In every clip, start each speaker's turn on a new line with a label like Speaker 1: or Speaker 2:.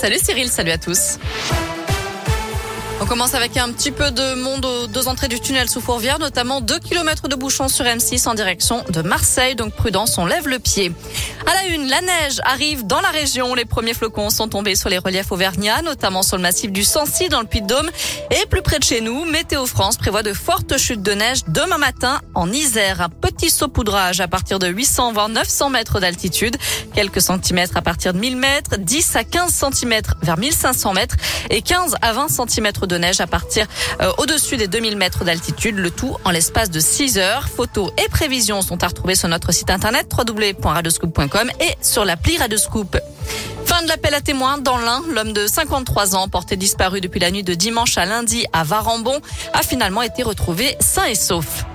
Speaker 1: Salut Cyril, salut à tous. On commence avec un petit peu de monde aux deux entrées du tunnel sous Fourvière, notamment 2 km de bouchons sur M6 en direction de Marseille. Donc prudence, on lève le pied. À la une, la neige arrive dans la région. Les premiers flocons sont tombés sur les reliefs auvergnats, notamment sur le massif du Sancy dans le Puy-de-Dôme. Et plus près de chez nous, Météo France prévoit de fortes chutes de neige demain matin en Isère. Petit saupoudrage à partir de 800 voire 900 mètres d'altitude. Quelques centimètres à partir de 1000 mètres, 10 à 15 centimètres vers 1500 mètres et 15 à 20 centimètres de neige à partir euh, au-dessus des 2000 mètres d'altitude, le tout en l'espace de 6 heures. Photos et prévisions sont à retrouver sur notre site internet www.radioscoop.com et sur l'appli Radioscoop. Fin de l'appel à témoins dans l'Ain. L'homme de 53 ans, porté disparu depuis la nuit de dimanche à lundi à Varambon, a finalement été retrouvé sain et sauf.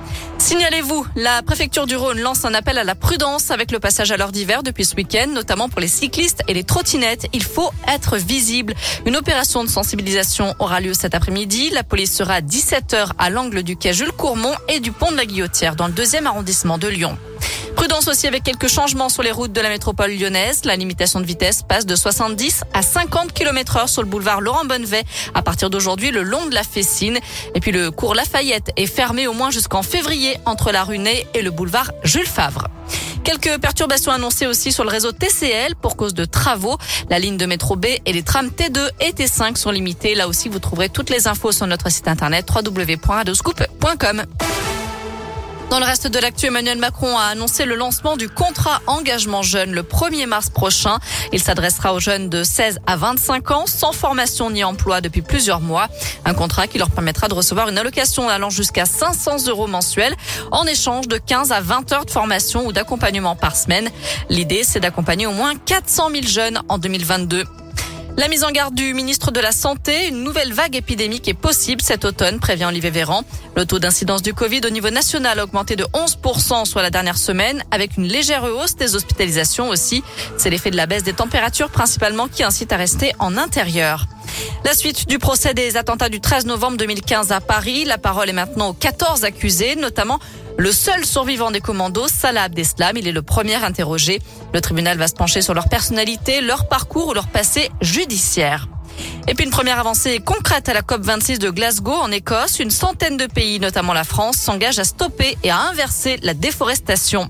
Speaker 1: Signalez-vous, la préfecture du Rhône lance un appel à la prudence avec le passage à l'heure d'hiver depuis ce week-end, notamment pour les cyclistes et les trottinettes. Il faut être visible. Une opération de sensibilisation aura lieu cet après-midi. La police sera à 17h à l'angle du quai Jules Courmont et du pont de la Guillotière dans le deuxième arrondissement de Lyon. Prudence aussi avec quelques changements sur les routes de la métropole lyonnaise. La limitation de vitesse passe de 70 à 50 km heure sur le boulevard Laurent Bonnevet à partir d'aujourd'hui le long de la Fessine. Et puis le cours Lafayette est fermé au moins jusqu'en février entre la rue Ney et le boulevard Jules Favre. Quelques perturbations annoncées aussi sur le réseau TCL pour cause de travaux. La ligne de métro B et les trams T2 et T5 sont limités. Là aussi, vous trouverez toutes les infos sur notre site internet www.radoscoop.com. Dans le reste de l'actu, Emmanuel Macron a annoncé le lancement du contrat engagement jeune le 1er mars prochain. Il s'adressera aux jeunes de 16 à 25 ans sans formation ni emploi depuis plusieurs mois. Un contrat qui leur permettra de recevoir une allocation allant jusqu'à 500 euros mensuels en échange de 15 à 20 heures de formation ou d'accompagnement par semaine. L'idée, c'est d'accompagner au moins 400 000 jeunes en 2022. La mise en garde du ministre de la Santé, une nouvelle vague épidémique est possible cet automne, prévient Olivier Véran. Le taux d'incidence du Covid au niveau national a augmenté de 11% soit la dernière semaine, avec une légère hausse des hospitalisations aussi. C'est l'effet de la baisse des températures principalement qui incite à rester en intérieur. La suite du procès des attentats du 13 novembre 2015 à Paris. La parole est maintenant aux 14 accusés, notamment le seul survivant des commandos, Salah Abdeslam, il est le premier interrogé. Le tribunal va se pencher sur leur personnalité, leur parcours ou leur passé judiciaire. Et puis une première avancée concrète à la COP26 de Glasgow en Écosse. Une centaine de pays, notamment la France, s'engagent à stopper et à inverser la déforestation.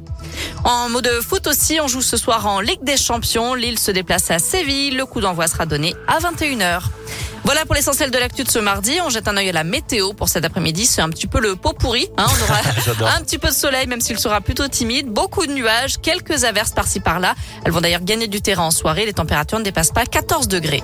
Speaker 1: En mode foot aussi, on joue ce soir en Ligue des Champions. Lille se déplace à Séville. Le coup d'envoi sera donné à 21h. Voilà pour l'essentiel de l'actu de ce mardi. On jette un œil à la météo pour cet après-midi. C'est un petit peu le pot pourri. Hein. On aura un petit peu de soleil, même s'il sera plutôt timide. Beaucoup de nuages, quelques averses par-ci par-là. Elles vont d'ailleurs gagner du terrain en soirée. Les températures ne dépassent pas 14 degrés.